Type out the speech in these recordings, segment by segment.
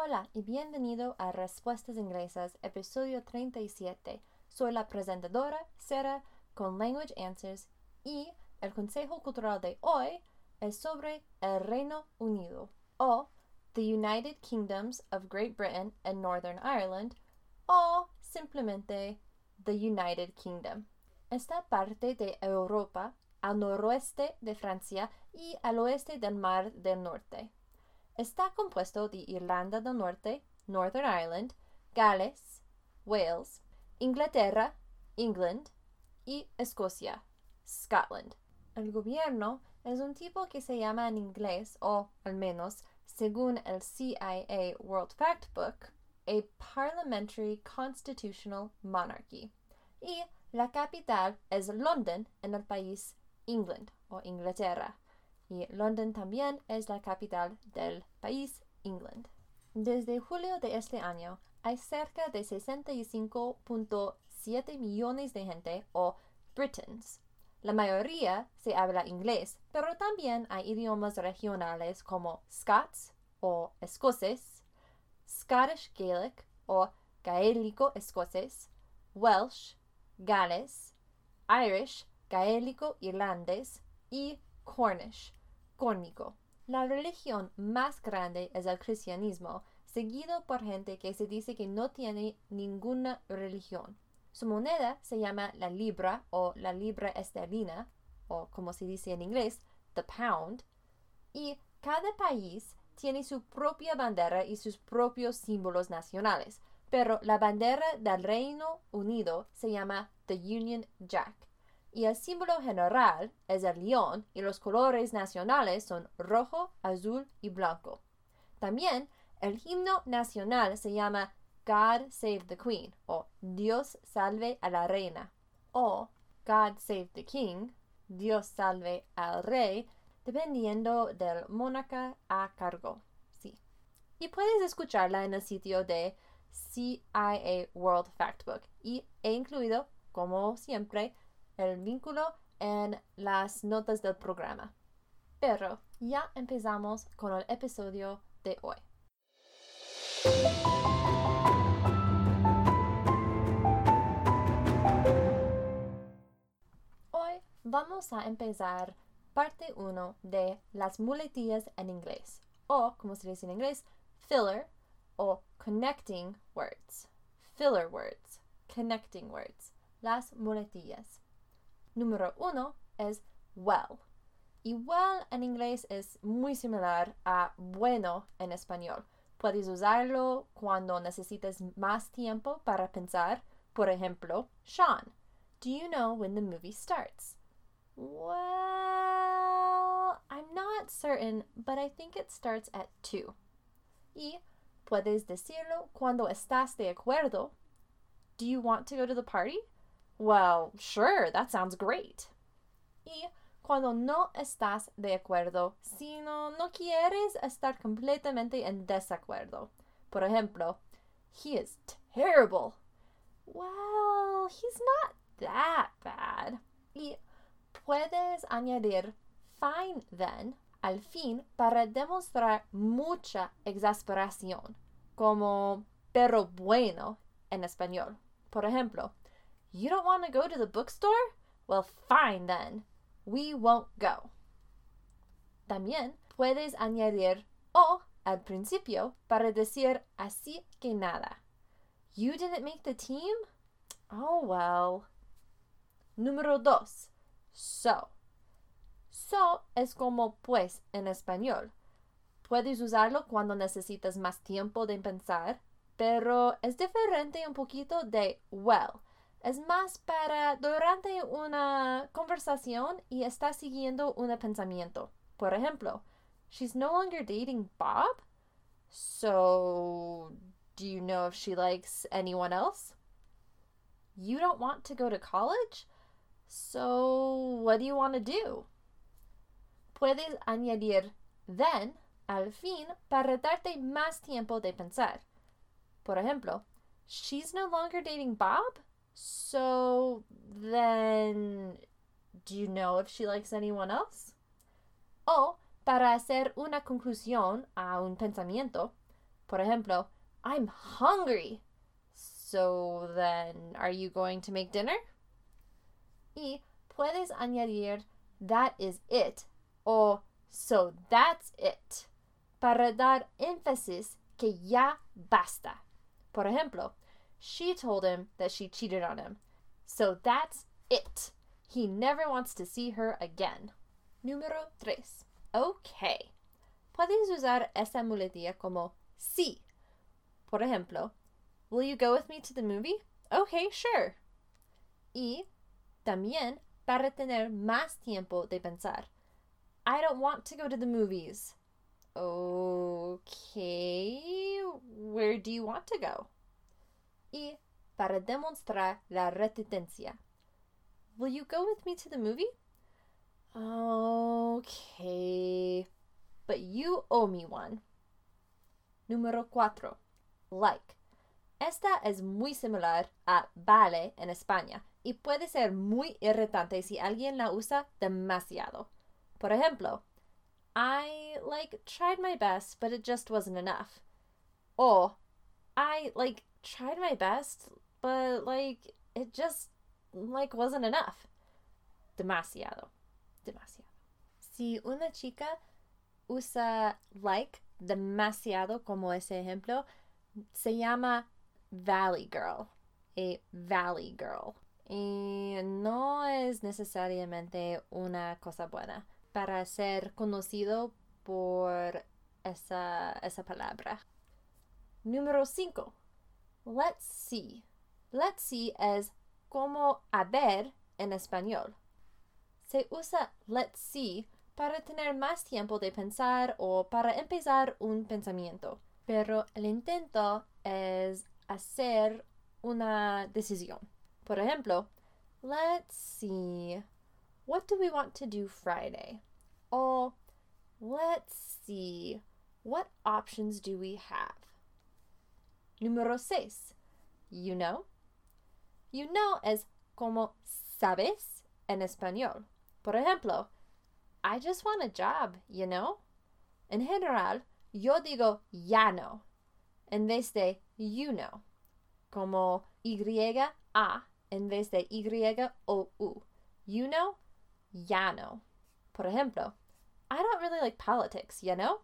Hola y bienvenido a Respuestas Inglesas, episodio 37. Soy la presentadora Sarah con Language Answers y el consejo cultural de hoy es sobre el Reino Unido o The United Kingdoms of Great Britain and Northern Ireland o simplemente The United Kingdom. Esta parte de Europa al noroeste de Francia y al oeste del Mar del Norte. Está compuesto de Irlanda del Norte, Northern Ireland, Gales, Wales, Inglaterra, England y Escocia, Scotland. El gobierno es un tipo que se llama en inglés, o al menos según el CIA World Factbook, a Parliamentary Constitutional Monarchy. Y la capital es London en el país England o Inglaterra. Y London también es la capital del país England. Desde julio de este año hay cerca de 65.7 millones de gente o Britons. La mayoría se habla inglés, pero también hay idiomas regionales como Scots o escoces, Scottish Gaelic o gaélico escocés, Welsh, Gales, Irish, gaélico irlandés y Cornish, córnico. La religión más grande es el cristianismo, seguido por gente que se dice que no tiene ninguna religión. Su moneda se llama la libra o la libra esterlina, o como se dice en inglés, the pound, y cada país tiene su propia bandera y sus propios símbolos nacionales, pero la bandera del Reino Unido se llama the Union Jack y el símbolo general es el león y los colores nacionales son rojo, azul y blanco. También el himno nacional se llama God Save the Queen o Dios salve a la reina o God Save the King, Dios salve al rey, dependiendo del monarca a cargo. Sí. Y puedes escucharla en el sitio de CIA World Factbook y he incluido, como siempre, el vínculo en las notas del programa. Pero ya empezamos con el episodio de hoy. Hoy vamos a empezar parte 1 de las muletillas en inglés, o como se dice en inglés, filler o connecting words. Filler words, connecting words, las muletillas. Número uno es well. Y well en inglés es muy similar a bueno en español. Puedes usarlo cuando necesitas más tiempo para pensar. Por ejemplo, Sean, do you know when the movie starts? Well, I'm not certain, but I think it starts at 2. Y puedes decirlo cuando estás de acuerdo. Do you want to go to the party? Well, sure, that sounds great. Y cuando no estás de acuerdo, sino no quieres estar completamente en desacuerdo. Por ejemplo, he is terrible. Well, he's not that bad. Y puedes añadir fine then al fin para demostrar mucha exasperación, como pero bueno en español. Por ejemplo, You don't want to go to the bookstore? Well, fine then. We won't go. También puedes añadir o al principio para decir así que nada. You didn't make the team? Oh well. Número dos. So. So es como pues en español. Puedes usarlo cuando necesitas más tiempo de pensar, pero es diferente un poquito de well es más para durante una conversación y está siguiendo un pensamiento. Por ejemplo, she's no longer dating Bob? So, do you know if she likes anyone else? You don't want to go to college? So, what do you want to do? Puedes añadir then al fin para darte más tiempo de pensar. Por ejemplo, she's no longer dating Bob? So then, do you know if she likes anyone else? O, para hacer una conclusión a un pensamiento, Por ejemplo, I'm hungry. So then, are you going to make dinner? Y puedes añadir that is it o so that's it para dar énfasis que ya basta. Por ejemplo, she told him that she cheated on him. So that's it. He never wants to see her again. Número 3. Ok. Puedes usar esta muletilla como sí. Por ejemplo, Will you go with me to the movie? Okay, sure. Y también para tener más tiempo de pensar. I don't want to go to the movies. Okay, where do you want to go? Y para demostrar la reticencia. Will you go with me to the movie? Okay, but you owe me one. Número 4. Like. Esta es muy similar a vale en España y puede ser muy irritante si alguien la usa demasiado. Por ejemplo, I like tried my best, but it just wasn't enough. O I like tried my best, but like it just like wasn't enough. Demasiado. Demasiado. Si una chica usa like demasiado como ese ejemplo, se llama Valley Girl, a Valley Girl. Y no es necesariamente una cosa buena para ser conocido por esa, esa palabra. Número 5. Let's see. Let's see es como a ver en español. Se usa let's see para tener más tiempo de pensar o para empezar un pensamiento, pero el intento es hacer una decisión. Por ejemplo, let's see, what do we want to do Friday? O let's see, what options do we have? Número 6. You know? You know es como sabes en español. Por ejemplo, I just want a job, you know? En general, yo digo ya no en vez de you know, como Y-A en vez de Y-O-U. You know, ya no. Por ejemplo, I don't really like politics, you know?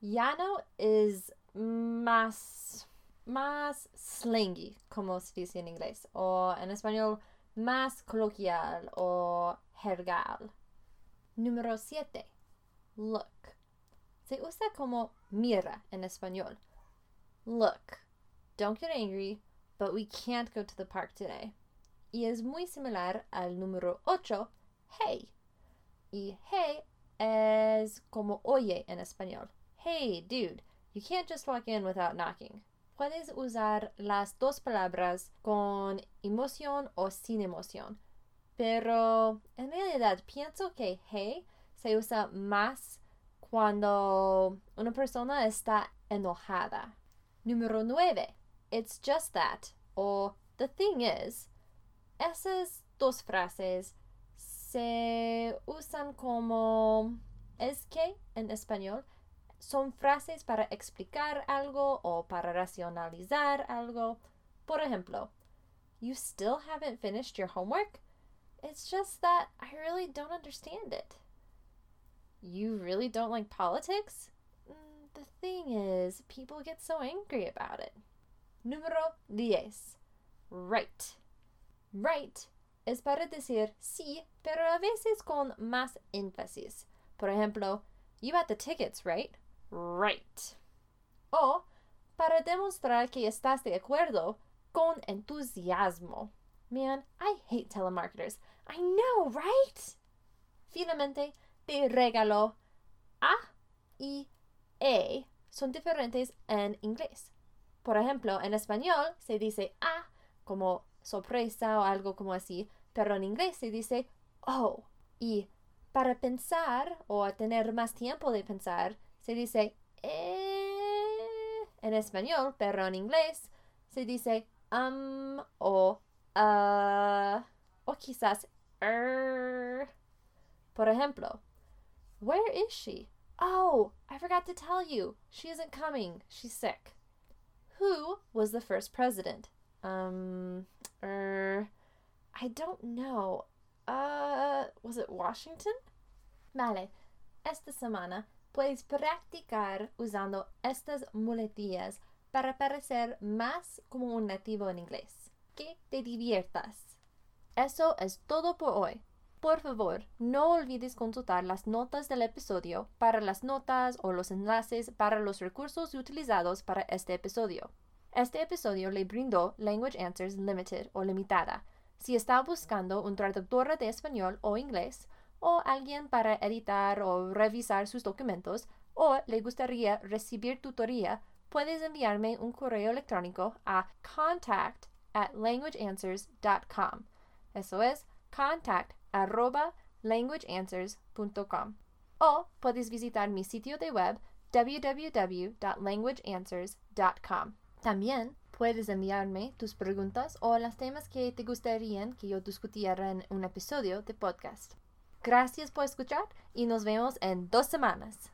Ya no is más, más slangy, como se dice en inglés, o en español, más coloquial o jergal. Número 7. Look. Se usa como mira en español. Look, don't get angry, but we can't go to the park today. Y es muy similar al número 8, hey. Y hey es como oye en español. Hey, dude, you can't just walk in without knocking. Puedes usar las dos palabras con emoción o sin emoción, pero en realidad pienso que hey se usa más cuando una persona está enojada. Número 9. It's just that. O the thing is. Esas dos frases se usan como es que en español. Son frases para explicar algo o para racionalizar algo. Por ejemplo, You still haven't finished your homework? It's just that I really don't understand it. You really don't like politics? Mm, the thing is, people get so angry about it. Número 10. Right. Right es para decir sí, pero a veces con más énfasis. Por ejemplo, you bought the tickets, right? Right. O para demostrar que estás de acuerdo con entusiasmo. Man, I hate telemarketers. I know, right? Finalmente, te regalo A y e son diferentes en inglés. Por ejemplo, en español se dice a como sorpresa o algo como así, pero en inglés se dice oh. Y para pensar o tener más tiempo de pensar, se dice eh en español, pero en inglés se dice um o uh o quizás er. Por ejemplo, where is she? Oh, I forgot to tell you. She isn't coming. She's sick. Who was the first president? Um, er, I don't know. Uh, was it Washington? Vale, esta semana puedes practicar usando estas muletillas para parecer más como un nativo en inglés. Que te diviertas. Eso es todo por hoy. Por favor, no olvides consultar las notas del episodio para las notas o los enlaces para los recursos utilizados para este episodio. Este episodio le brindó Language Answers Limited o Limitada. Si está buscando un traductor de español o inglés, o alguien para editar o revisar sus documentos, o le gustaría recibir tutoría, puedes enviarme un correo electrónico a contact at languageanswers.com. Eso es contact arroba languageanswers.com. O puedes visitar mi sitio de web www.languageanswers.com. También puedes enviarme tus preguntas o los temas que te gustarían que yo discutiera en un episodio de podcast. Gracias por escuchar y nos vemos en dos semanas.